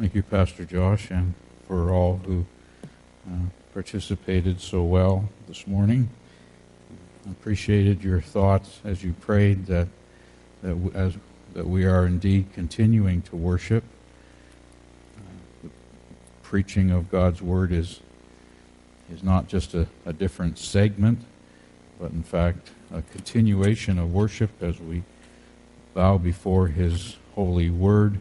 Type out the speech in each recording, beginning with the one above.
Thank you, Pastor Josh, and for all who uh, participated so well this morning. I appreciated your thoughts as you prayed that that w- as that we are indeed continuing to worship. Uh, the preaching of God's word is is not just a, a different segment, but in fact a continuation of worship as we bow before His holy word.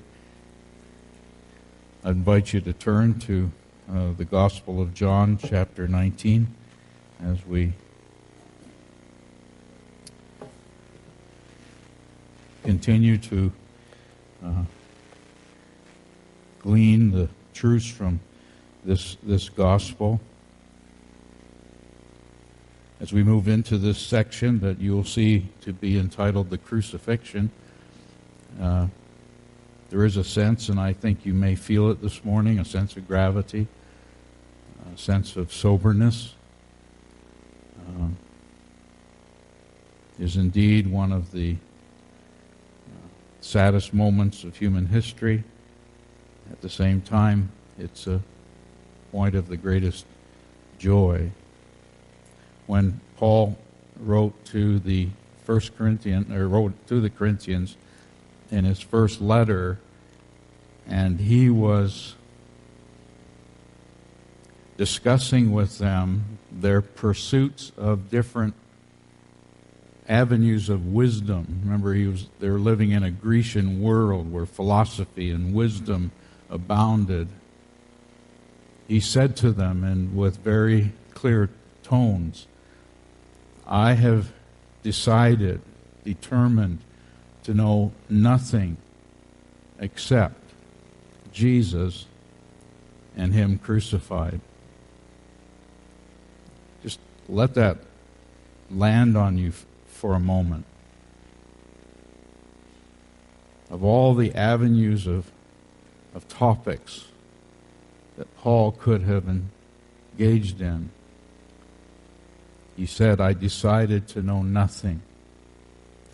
I invite you to turn to uh, the Gospel of John, chapter 19, as we continue to uh, glean the truths from this, this gospel. As we move into this section that you'll see to be entitled The Crucifixion, uh, there is a sense, and I think you may feel it this morning, a sense of gravity, a sense of soberness. Um, is indeed one of the uh, saddest moments of human history. At the same time, it's a point of the greatest joy. When Paul wrote to the First Corinthians, or wrote to the Corinthians, in his first letter, and he was discussing with them their pursuits of different avenues of wisdom. Remember, he was they were living in a Grecian world where philosophy and wisdom abounded. He said to them, and with very clear tones, I have decided, determined to know nothing except Jesus and Him crucified. Just let that land on you for a moment. Of all the avenues of, of topics that Paul could have engaged in, he said, I decided to know nothing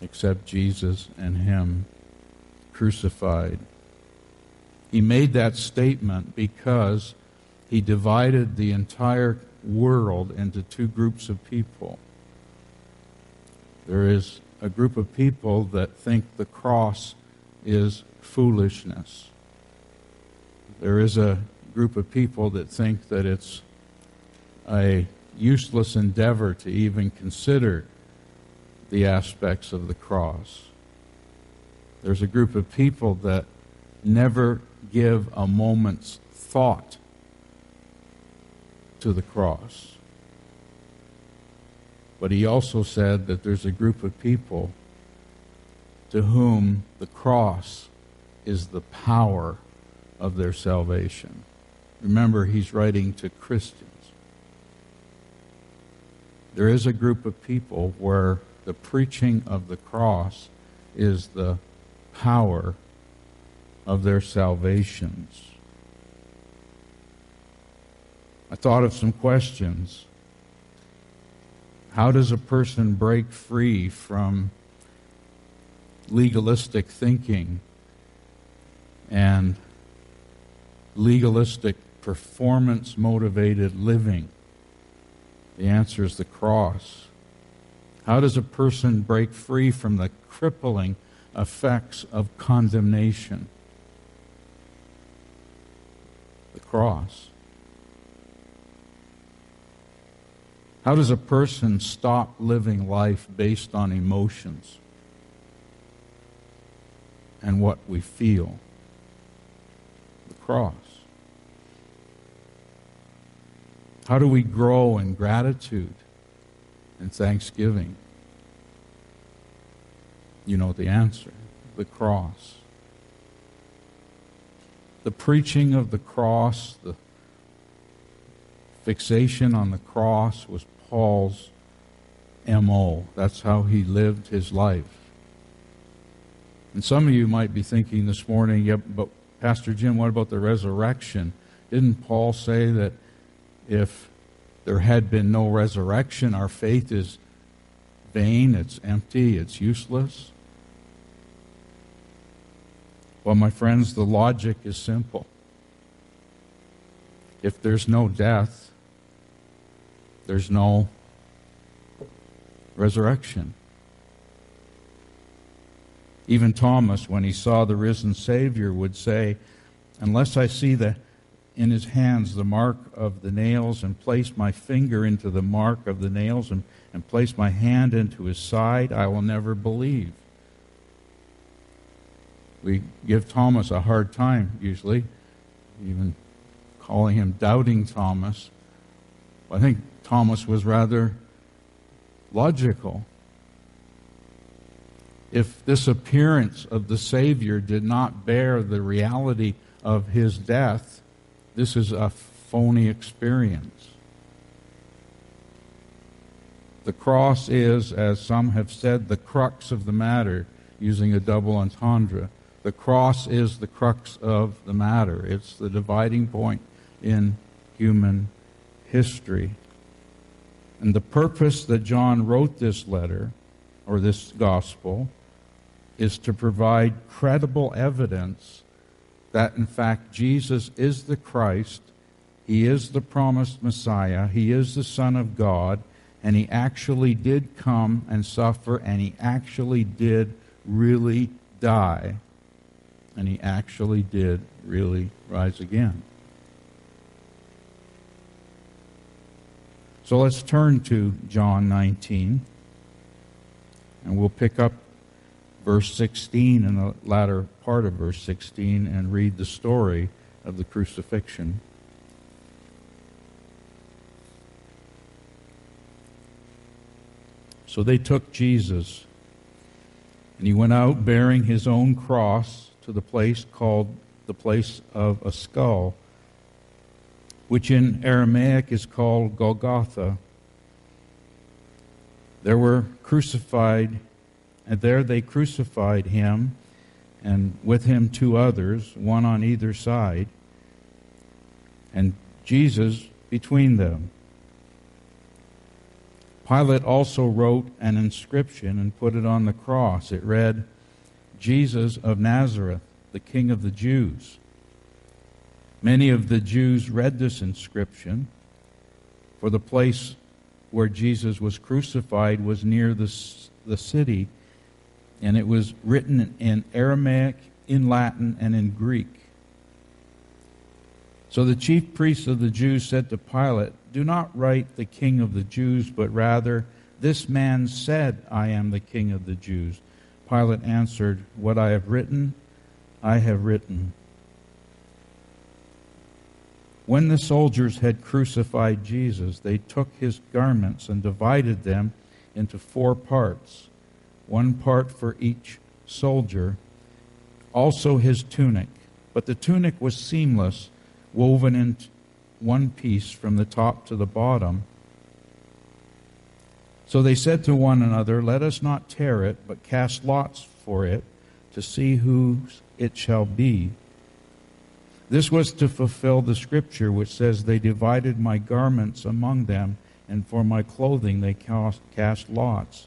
except Jesus and Him crucified. He made that statement because he divided the entire world into two groups of people. There is a group of people that think the cross is foolishness. There is a group of people that think that it's a useless endeavor to even consider the aspects of the cross. There's a group of people that never give a moment's thought to the cross. But he also said that there's a group of people to whom the cross is the power of their salvation. Remember, he's writing to Christians. There is a group of people where the preaching of the cross is the power of their salvations. I thought of some questions. How does a person break free from legalistic thinking and legalistic performance motivated living? The answer is the cross. How does a person break free from the crippling effects of condemnation? The cross. How does a person stop living life based on emotions and what we feel? The cross. How do we grow in gratitude and thanksgiving? You know the answer the cross. The preaching of the cross, the fixation on the cross was Paul's MO. That's how he lived his life. And some of you might be thinking this morning, yeah, but Pastor Jim, what about the resurrection? Didn't Paul say that if there had been no resurrection, our faith is vain, it's empty, it's useless? Well, my friends, the logic is simple. If there's no death, there's no resurrection. Even Thomas, when he saw the risen Savior, would say, Unless I see the, in his hands the mark of the nails, and place my finger into the mark of the nails, and, and place my hand into his side, I will never believe. We give Thomas a hard time, usually, even calling him Doubting Thomas. I think Thomas was rather logical if this appearance of the Savior did not bear the reality of his death, this is a phony experience. The cross is, as some have said, the crux of the matter, using a double entendre. The cross is the crux of the matter. It's the dividing point in human history. And the purpose that John wrote this letter, or this gospel, is to provide credible evidence that, in fact, Jesus is the Christ, He is the promised Messiah, He is the Son of God, and He actually did come and suffer, and He actually did really die, and He actually did really rise again. So let's turn to John 19, and we'll pick up verse 16 and the latter part of verse 16 and read the story of the crucifixion. So they took Jesus, and he went out bearing his own cross to the place called the place of a skull, which in Aramaic is called Golgotha. There were crucified and there they crucified him, and with him two others, one on either side, and Jesus between them. Pilate also wrote an inscription and put it on the cross. It read, Jesus of Nazareth, the King of the Jews. Many of the Jews read this inscription, for the place where Jesus was crucified was near the, the city and it was written in Aramaic, in Latin, and in Greek. So the chief priests of the Jews said to Pilate, Do not write the king of the Jews, but rather, This man said, I am the king of the Jews. Pilate answered, What I have written, I have written. When the soldiers had crucified Jesus, they took his garments and divided them into four parts one part for each soldier, also his tunic. But the tunic was seamless, woven in one piece from the top to the bottom. So they said to one another, Let us not tear it, but cast lots for it to see whose it shall be. This was to fulfill the scripture which says, They divided my garments among them, and for my clothing they cast, lots.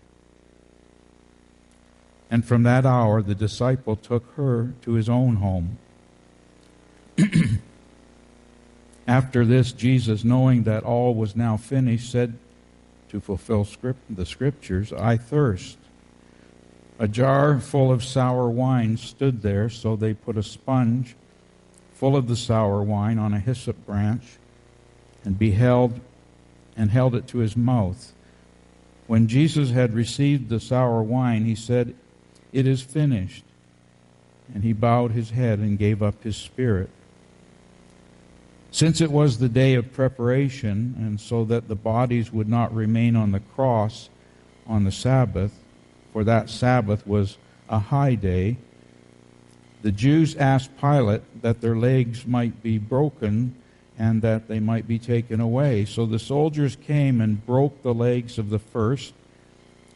And from that hour, the disciple took her to his own home. After this, Jesus, knowing that all was now finished, said to fulfill script, the scriptures, I thirst. A jar full of sour wine stood there, so they put a sponge full of the sour wine on a hyssop branch and beheld and held it to his mouth. When Jesus had received the sour wine, he said, it is finished. And he bowed his head and gave up his spirit. Since it was the day of preparation, and so that the bodies would not remain on the cross on the Sabbath, for that Sabbath was a high day, the Jews asked Pilate that their legs might be broken and that they might be taken away. So the soldiers came and broke the legs of the first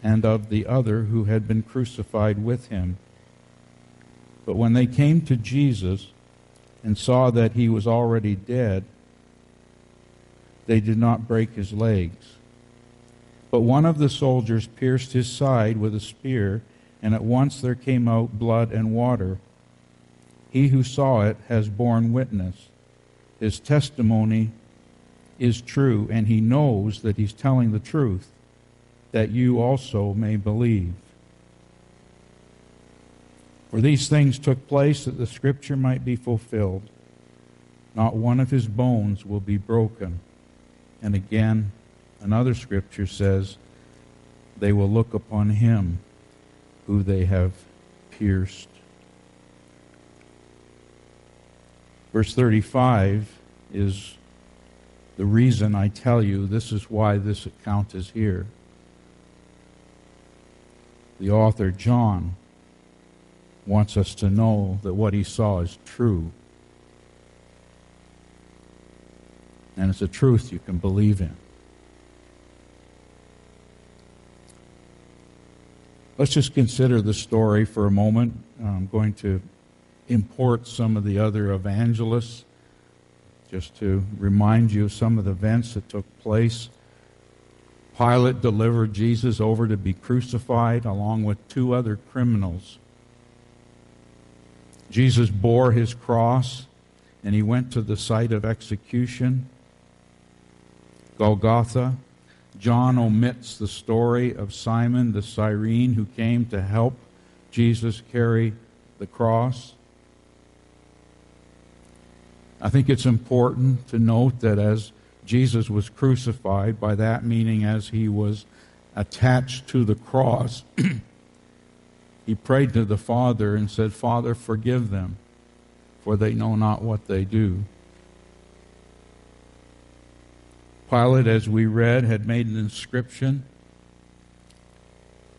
and of the other who had been crucified with him. But when they came to Jesus and saw that he was already dead, they did not break his legs. But one of the soldiers pierced his side with a spear, and at once there came out blood and water. He who saw it has borne witness. His testimony is true, and he knows that he's telling the truth, that you also may believe. For these things took place that the scripture might be fulfilled. Not one of his bones will be broken. And again, another scripture says, They will look upon him who they have pierced. Verse 35 is the reason I tell you this is why this account is here. The author, John, wants us to know that what he saw is true. And it's a truth you can believe in. Let's just consider the story for a moment. I'm going to import some of the other evangelists just to remind you of some of the events that took place. Pilate delivered Jesus over to be crucified along with two other criminals. Jesus bore his cross and he went to the site of execution, Golgotha. John omits the story of Simon the Cyrene who came to help Jesus carry the cross. I think it's important to note that as Jesus was crucified, by that meaning as he was attached to the cross, he prayed to the Father and said, Father, forgive them, for they know not what they do. Pilate, as we read, had made an inscription,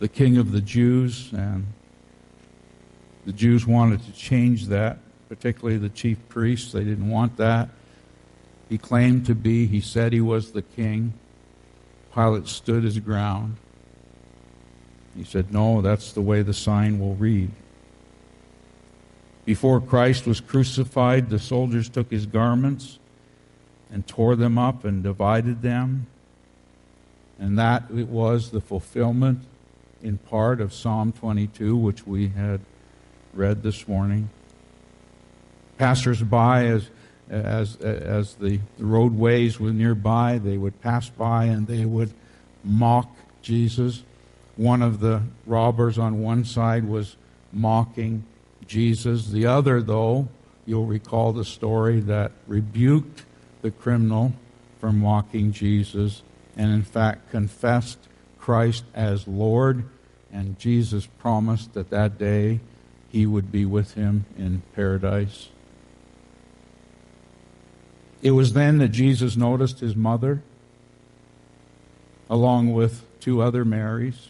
the King of the Jews, and the Jews wanted to change that particularly the chief priests. They didn't want that. He claimed to be, he said he was the king. Pilate stood his ground. He said, No, that's the way the sign will read. Before Christ was crucified, the soldiers took his garments and tore them up and divided them. And that it was the fulfillment in part of Psalm 22, which we had read this morning passers-by as as as the, the roadways were nearby, they would pass by and they would mock Jesus. One of the robbers on one side was mocking Jesus. The other, though, you'll recall the story that rebuked the criminal from mocking Jesus and, in fact, confessed Christ as Lord. And Jesus promised that that day he would be with him in paradise. It was then that Jesus noticed his mother, along with two other Marys.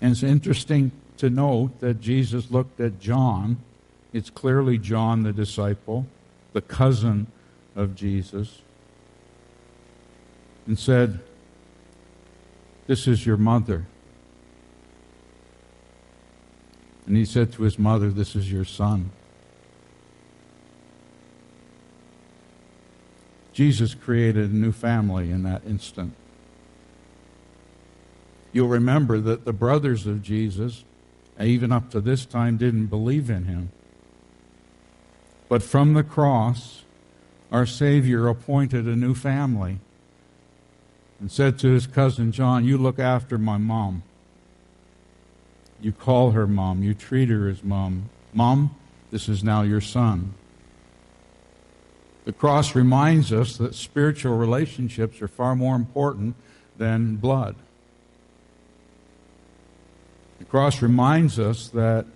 And it's interesting to note that Jesus looked at John. It's clearly John the disciple, the cousin of Jesus, and said, This is your mother. And he said to his mother, This is your son. Jesus created a new family in that instant. You'll remember that the brothers of Jesus, even up to this time, didn't believe in him. But from the cross, our Savior appointed a new family and said to his cousin John, You look after my mom. You call her mom. You treat her as mom. Mom, this is now your son. The cross reminds us that spiritual relationships are far more important than blood. The cross reminds us that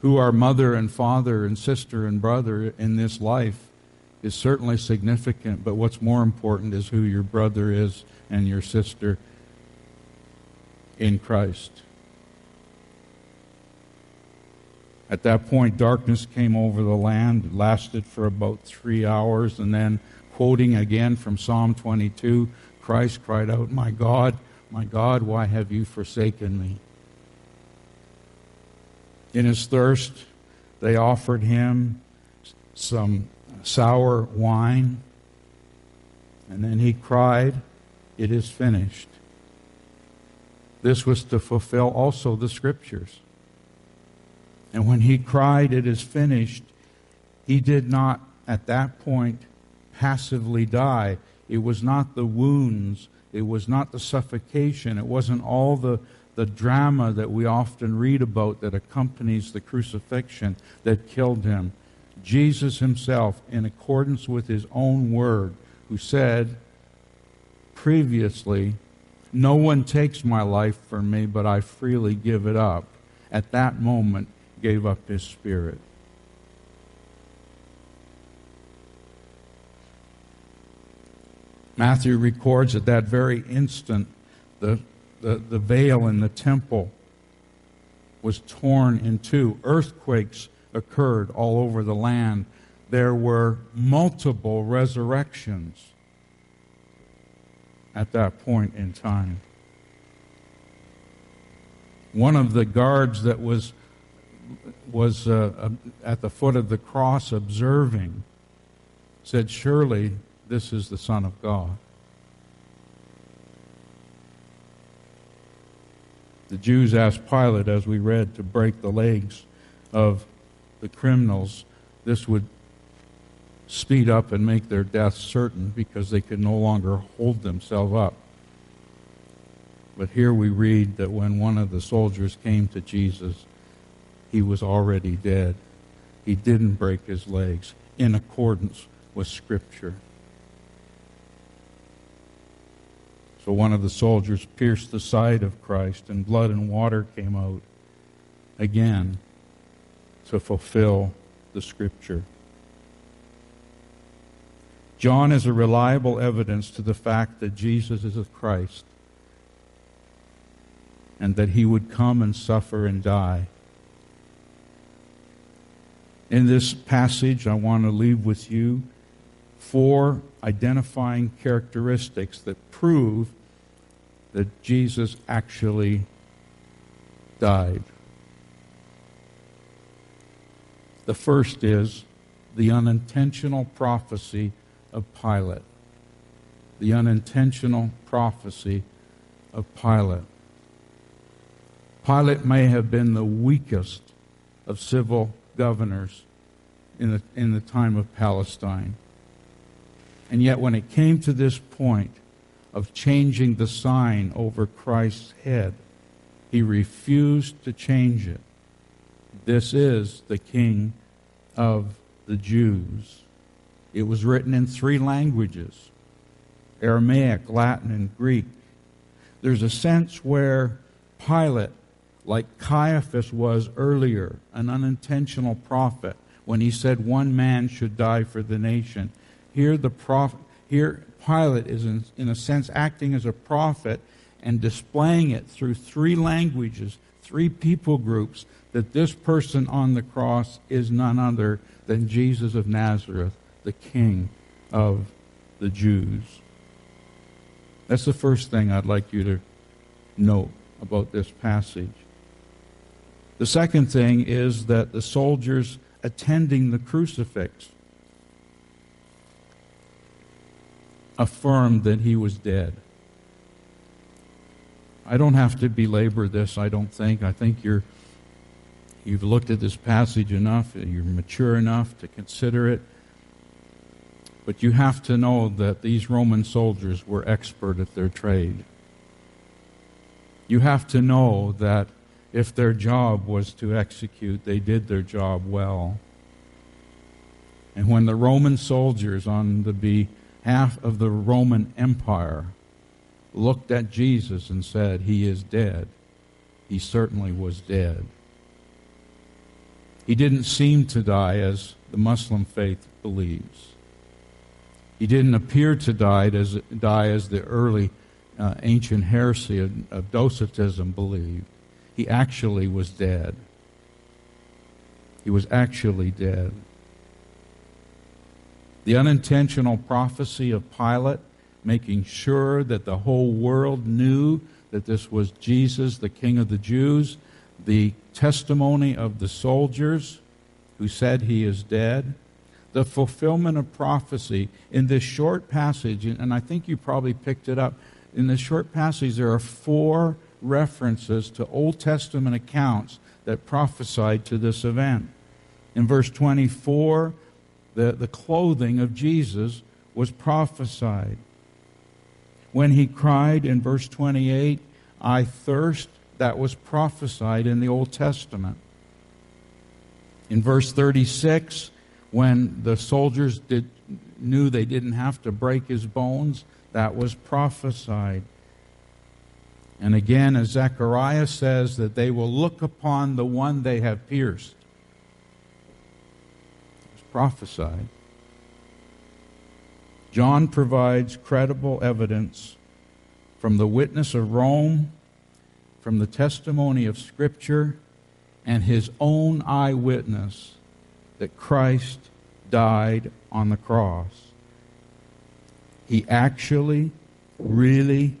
who our mother and father and sister and brother in this life is certainly significant, but what's more important is who your brother is and your sister in Christ. At that point, darkness came over the land, it lasted for about three hours, and then, quoting again from Psalm 22, Christ cried out, My God, my God, why have you forsaken me? In his thirst, they offered him some sour wine, and then he cried, It is finished. This was to fulfill also the scriptures. And when he cried, It is finished, he did not at that point passively die. It was not the wounds, it was not the suffocation, it wasn't all the, the drama that we often read about that accompanies the crucifixion that killed him. Jesus himself, in accordance with his own word, who said previously, No one takes my life from me, but I freely give it up. At that moment, gave up his spirit. Matthew records at that very instant the, the, the veil in the temple was torn in two. Earthquakes occurred all over the land. There were multiple resurrections at that point in time. One of the guards that was was uh, at the foot of the cross observing, said, Surely this is the Son of God. The Jews asked Pilate, as we read, to break the legs of the criminals. This would speed up and make their death certain because they could no longer hold themselves up. But here we read that when one of the soldiers came to Jesus, he was already dead. He didn't break his legs in accordance with Scripture. So one of the soldiers pierced the side of Christ, and blood and water came out again to fulfill the Scripture. John is a reliable evidence to the fact that Jesus is the Christ and that he would come and suffer and die in this passage, I want to leave with you four identifying characteristics that prove that Jesus actually died. The first is the unintentional prophecy of Pilate. The unintentional prophecy of Pilate. Pilate may have been the weakest of civil governors in the, in the time of Palestine. And yet, when it came to this point of changing the sign over Christ's head, he refused to change it. This is the King of the Jews. It was written in three languages Aramaic, Latin, and Greek. There's a sense where Pilate like Caiaphas was earlier, an unintentional prophet, when he said one man should die for the nation. Here, the prophet, here Pilate is, in, in a sense, acting as a prophet and displaying it through three languages, three people groups, that this person on the cross is none other than Jesus of Nazareth, the King of the Jews. That's the first thing I'd like you to note about this passage. The second thing is that the soldiers attending the crucifix affirmed that he was dead. I don't have to belabor this, I don't think. I think you're you've looked at this passage enough, you're mature enough to consider it. But you have to know that these Roman soldiers were expert at their trade. You have to know that if their job was to execute, they did their job well. And when the Roman soldiers, on the behalf of the Roman Empire, looked at Jesus and said, He is dead, he certainly was dead. He didn't seem to die as the Muslim faith believes. He didn't appear to die as, die as the early uh, ancient heresy of, of Docetism believed he actually was dead. He was actually dead. The unintentional prophecy of Pilate, making sure that the whole world knew that this was Jesus, the King of the Jews, the testimony of the soldiers who said he is dead, the fulfillment of prophecy in this short passage, and I think you probably picked it up. In this short passage, there are four references to Old Testament accounts that prophesied to this event. In verse 24, the, the clothing of Jesus was prophesied. When he cried in verse 28, I thirst, that was prophesied in the Old Testament. In verse 36, when the soldiers did, knew they didn't have to break his bones, that was prophesied. And again, as Zechariah says, that they will look upon the one they have pierced. It's prophesied. John provides credible evidence from the witness of Rome, from the testimony of Scripture, and his own eyewitness that Christ died on the cross. He actually, really,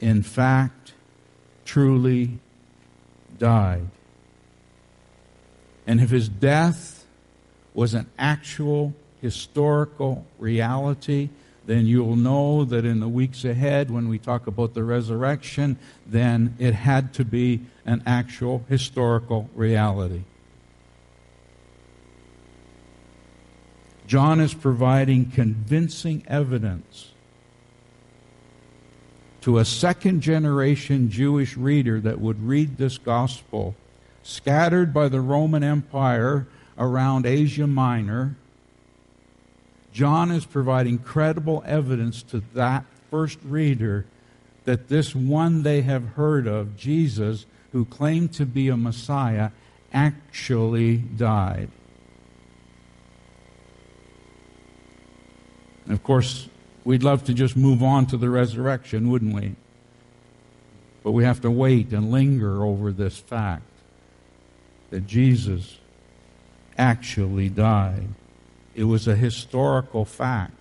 in fact, truly died. And if his death was an actual historical reality, then you'll know that in the weeks ahead, when we talk about the resurrection, then it had to be an actual historical reality. John is providing convincing evidence to a second generation Jewish reader that would read this gospel, scattered by the Roman Empire around Asia Minor John is providing credible evidence to that first reader that this one they have heard of, Jesus, who claimed to be a Messiah, actually died. And of course, we'd love to just move on to the resurrection, wouldn't we? But we have to wait and linger over this fact that Jesus actually died. It was a historical fact.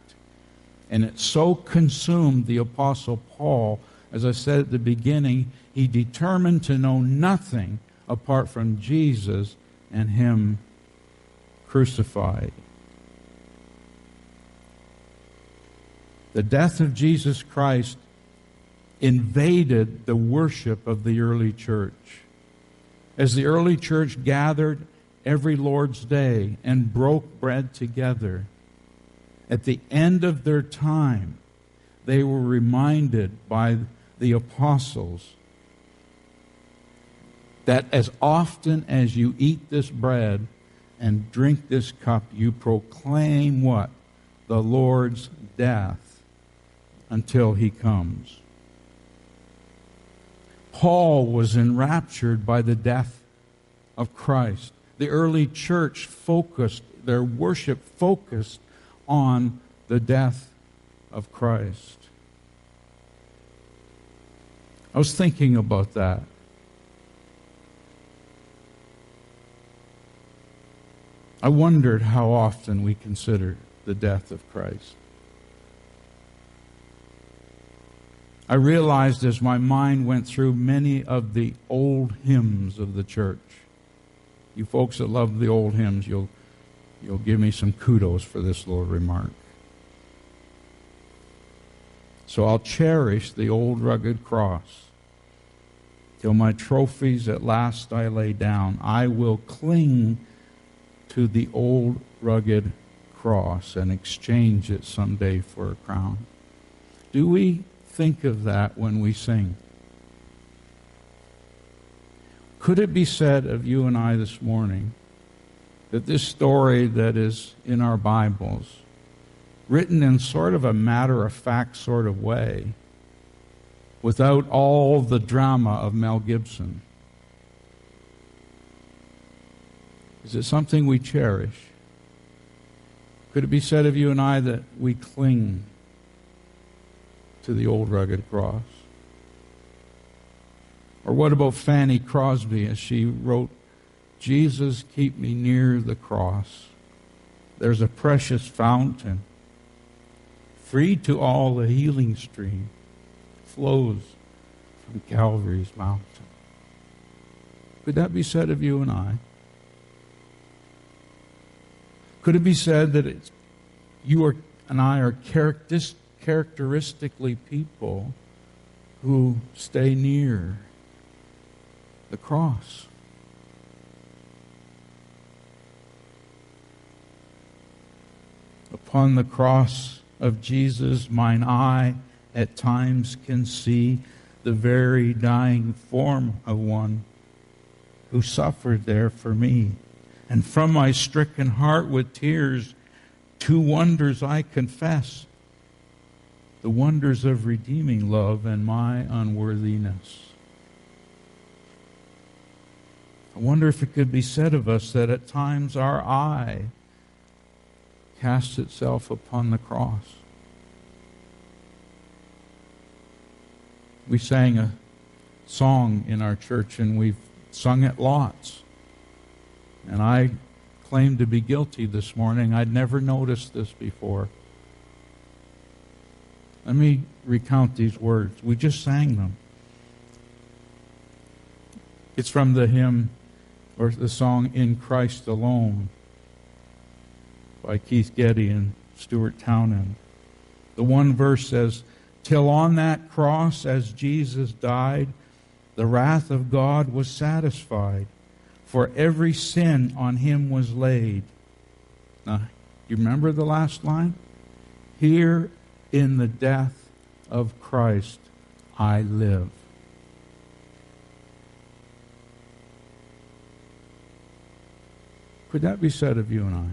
And it so consumed the Apostle Paul, as I said at the beginning, he determined to know nothing apart from Jesus and Him crucified. The death of Jesus Christ invaded the worship of the early church. As the early church gathered every Lord's Day and broke bread together. At the end of their time, they were reminded by the apostles that as often as you eat this bread and drink this cup, you proclaim what? The Lord's death until he comes. Paul was enraptured by the death of Christ the early church focused, their worship focused on the death of Christ. I was thinking about that. I wondered how often we consider the death of Christ. I realized as my mind went through many of the old hymns of the church you folks that love the old hymns, you'll, you'll give me some kudos for this little remark. So I'll cherish the old rugged cross. Till my trophies at last I lay down, I will cling to the old rugged cross and exchange it someday for a crown. Do we think of that when we sing? Could it be said of you and I this morning that this story that is in our Bibles, written in sort of a matter of fact sort of way, without all the drama of Mel Gibson, is it something we cherish? Could it be said of you and I that we cling to the old rugged cross? Or what about Fanny Crosby as she wrote Jesus, keep me near the cross. There's a precious fountain, free to all the healing stream, flows from Calvary's mountain. Could that be said of you and I? Could it be said that you are, and I are characteristically people who stay near the cross? Upon the cross of Jesus, mine eye at times can see the very dying form of one who suffered there for me. And from my stricken heart with tears, two wonders I confess the wonders of redeeming love and my unworthiness. I wonder if it could be said of us that at times our eye casts itself upon the cross. We sang a song in our church and we've sung it lots. And I claim to be guilty this morning. I'd never noticed this before. Let me recount these words. We just sang them. It's from the hymn or the song In Christ Alone by Keith Getty and Stuart Townend. The one verse says, Till on that cross, as Jesus died, the wrath of God was satisfied for every sin on him was laid. Now, you remember the last line? Here in the death of Christ I live. Could that be said of you and I?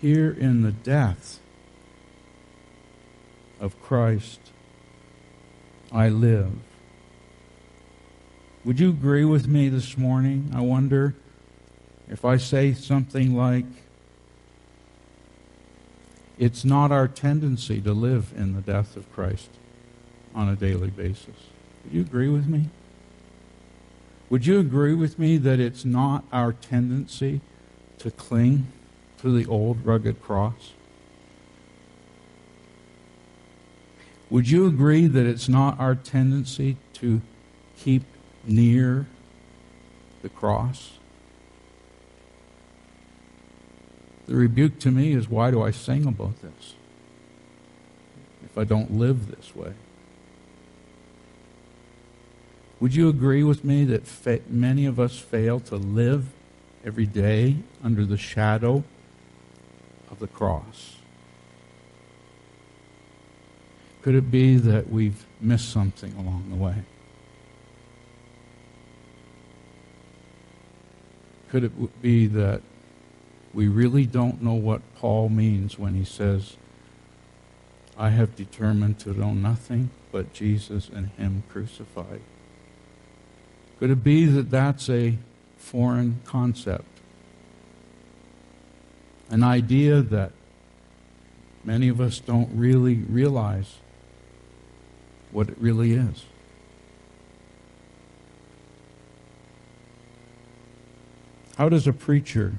Here in the death of Christ I live. Would you agree with me this morning? I wonder if I say something like, it's not our tendency to live in the death of Christ on a daily basis. Would you agree with me? Would you agree with me that it's not our tendency to cling to the old rugged cross? Would you agree that it's not our tendency to keep near the cross? The rebuke to me is why do I sing about this if I don't live this way? Would you agree with me that fa- many of us fail to live every day under the shadow of the cross? Could it be that we've missed something along the way? Could it be that we really don't know what Paul means when he says, I have determined to know nothing but Jesus and Him crucified? Could it be that that's a foreign concept? An idea that many of us don't really realize what it really is. How does a preacher,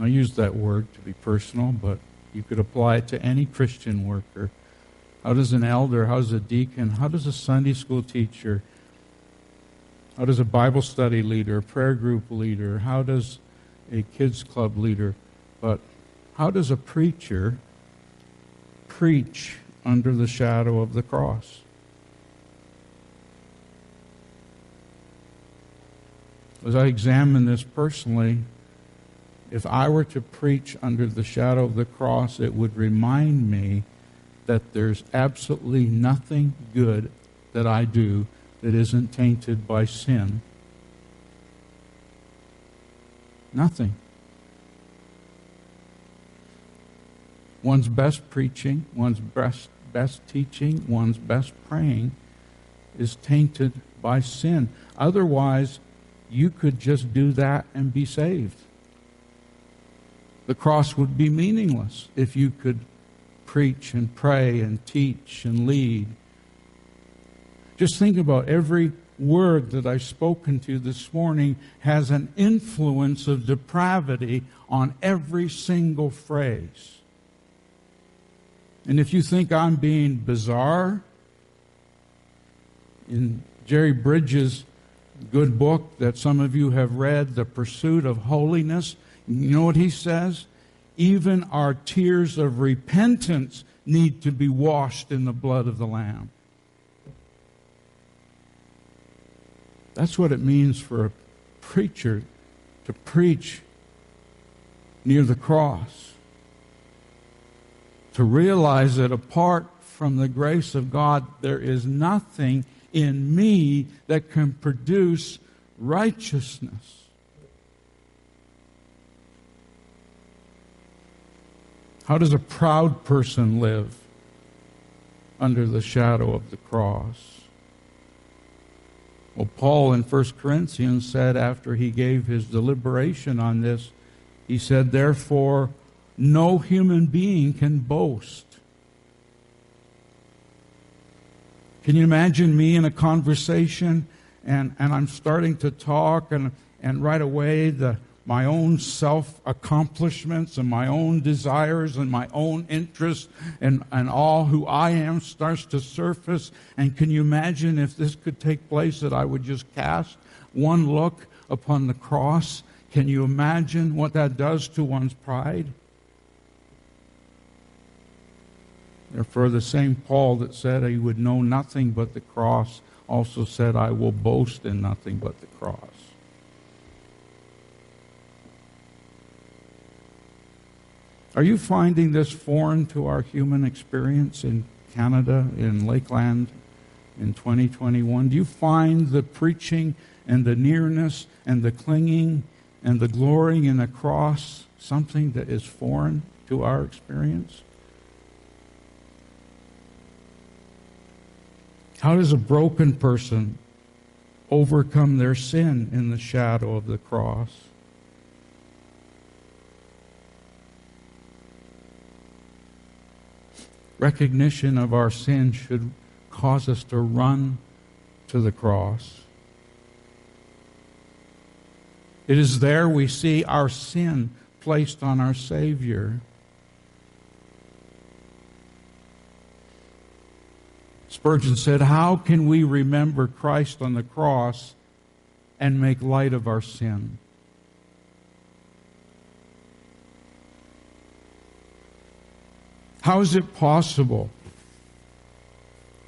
I use that word to be personal, but you could apply it to any Christian worker. How does an elder, how does a deacon, how does a Sunday school teacher, how does a Bible study leader, a prayer group leader, how does a kids club leader, but how does a preacher preach under the shadow of the cross. As I examine this personally, if I were to preach under the shadow of the cross, it would remind me that there's absolutely nothing good that I do that isn't tainted by sin. Nothing. One's best preaching, one's best, best teaching, one's best praying is tainted by sin. Otherwise, you could just do that and be saved. The cross would be meaningless if you could preach and pray and teach and lead. Just think about every word that I've spoken to this morning has an influence of depravity on every single phrase. And if you think I'm being bizarre, in Jerry Bridges' good book that some of you have read, The Pursuit of Holiness, you know what he says? Even our tears of repentance need to be washed in the blood of the Lamb. That's what it means for a preacher to preach near the cross. To realize that apart from the grace of God, there is nothing in me that can produce righteousness. How does a proud person live under the shadow of the cross? Well, Paul in 1 Corinthians said after he gave his deliberation on this, he said, Therefore, no human being can boast. Can you imagine me in a conversation and, and I'm starting to talk and, and right away the my own self accomplishments and my own desires and my own interests and, and all who I am starts to surface. And can you imagine if this could take place that I would just cast one look upon the cross? Can you imagine what that does to one's pride? Therefore, the same Paul that said he would know nothing but the cross also said, I will boast in nothing but the cross. Are you finding this foreign to our human experience in Canada, in Lakeland, in 2021? Do you find the preaching and the nearness and the clinging and the glorying in the cross something that is foreign to our experience? How does a broken person overcome their sin in the shadow of the cross? Recognition of our sin should cause us to run to the cross. It is there we see our sin placed on our Savior. Spurgeon said, How can we remember Christ on the cross and make light of our sin? How is it possible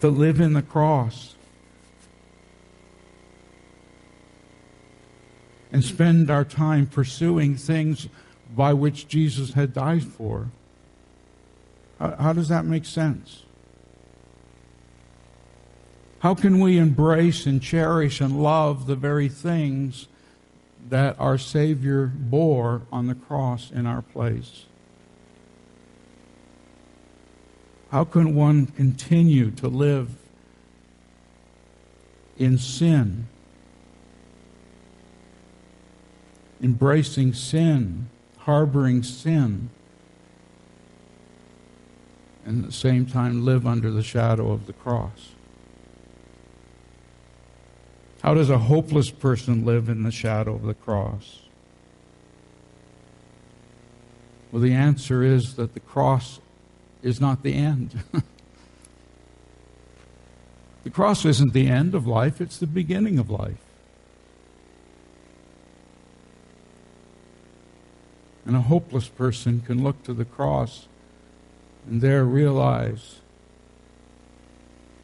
to live in the cross and spend our time pursuing things by which Jesus had died for? How, how does that make sense? How can we embrace and cherish and love the very things that our Savior bore on the cross in our place? How can one continue to live in sin, embracing sin, harboring sin, and at the same time live under the shadow of the cross? How does a hopeless person live in the shadow of the cross? Well, the answer is that the cross is not the end. the cross isn't the end of life, it's the beginning of life. And a hopeless person can look to the cross and there realize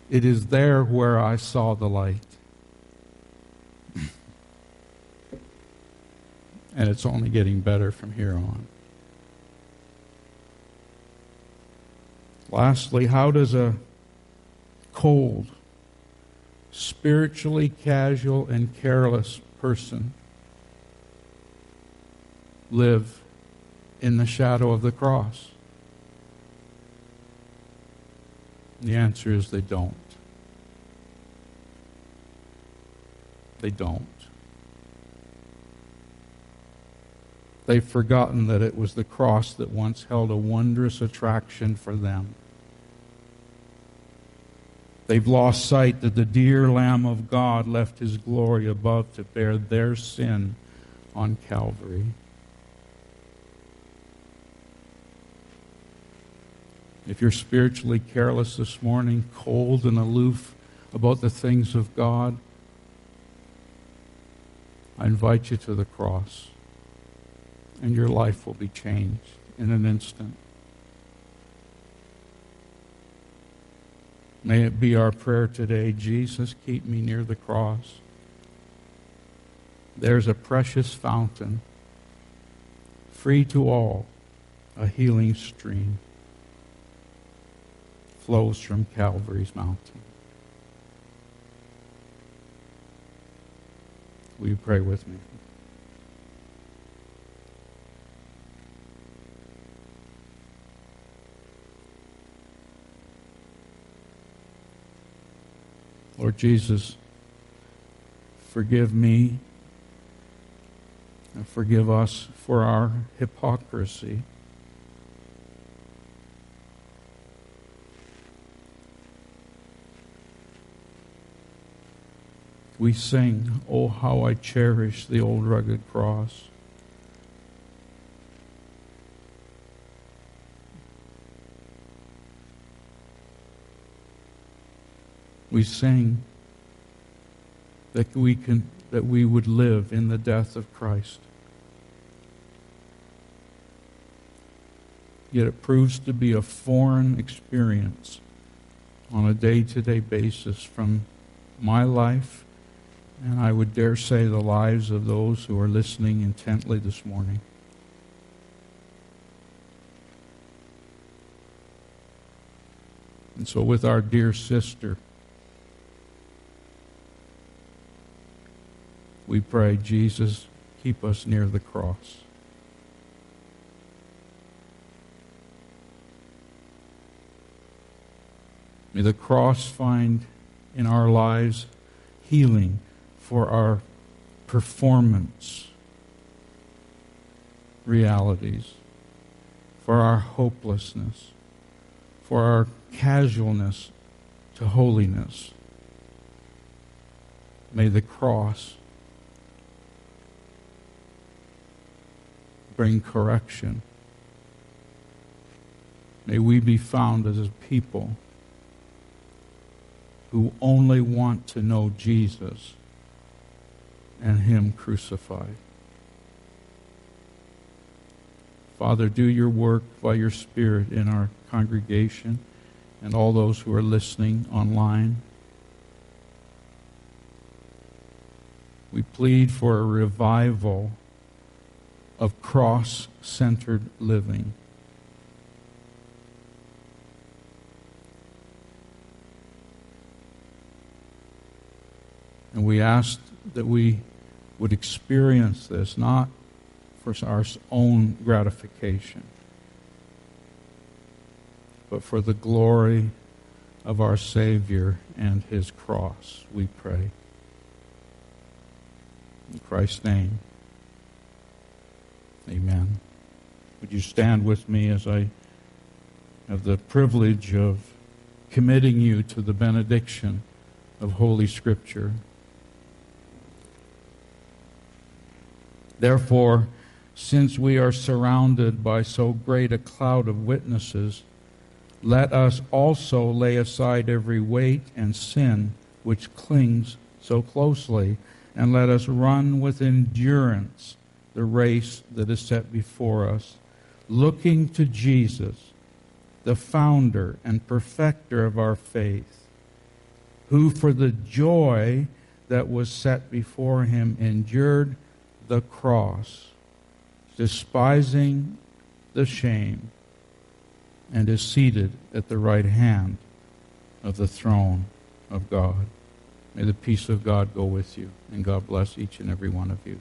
it is there where I saw the light. and it's only getting better from here on. Lastly, how does a cold, spiritually casual, and careless person live in the shadow of the cross? The answer is they don't. They don't. They've forgotten that it was the cross that once held a wondrous attraction for them. They've lost sight that the dear Lamb of God left his glory above to bear their sin on Calvary. If you're spiritually careless this morning, cold and aloof about the things of God, I invite you to the cross, and your life will be changed in an instant. May it be our prayer today Jesus, keep me near the cross. There's a precious fountain, free to all, a healing stream flows from Calvary's mountain. Will you pray with me? Lord Jesus, forgive me and forgive us for our hypocrisy. We sing, Oh, how I cherish the old rugged cross. We sing that we can that we would live in the death of Christ. Yet it proves to be a foreign experience on a day to day basis from my life, and I would dare say the lives of those who are listening intently this morning. And so, with our dear sister, we pray, Jesus, keep us near the cross. May the cross find in our lives healing for our performance realities, for our hopelessness, for our casualness to holiness. May the cross bring correction. May we be found as a people who only want to know Jesus and Him crucified. Father, do your work by your Spirit in our congregation and all those who are listening online. We plead for a revival of cross centered living. And we ask that we would experience this not for our own gratification, but for the glory of our Savior and his cross, we pray. In Christ's name, amen. Would you stand with me as I have the privilege of committing you to the benediction of Holy Scripture? Therefore, since we are surrounded by so great a cloud of witnesses, let us also lay aside every weight and sin which clings so closely, and let us run with endurance the race that is set before us, looking to Jesus, the founder and perfecter of our faith, who for the joy that was set before him endured the cross, despising the shame, and is seated at the right hand of the throne of God. May the peace of God go with you, and God bless each and every one of you.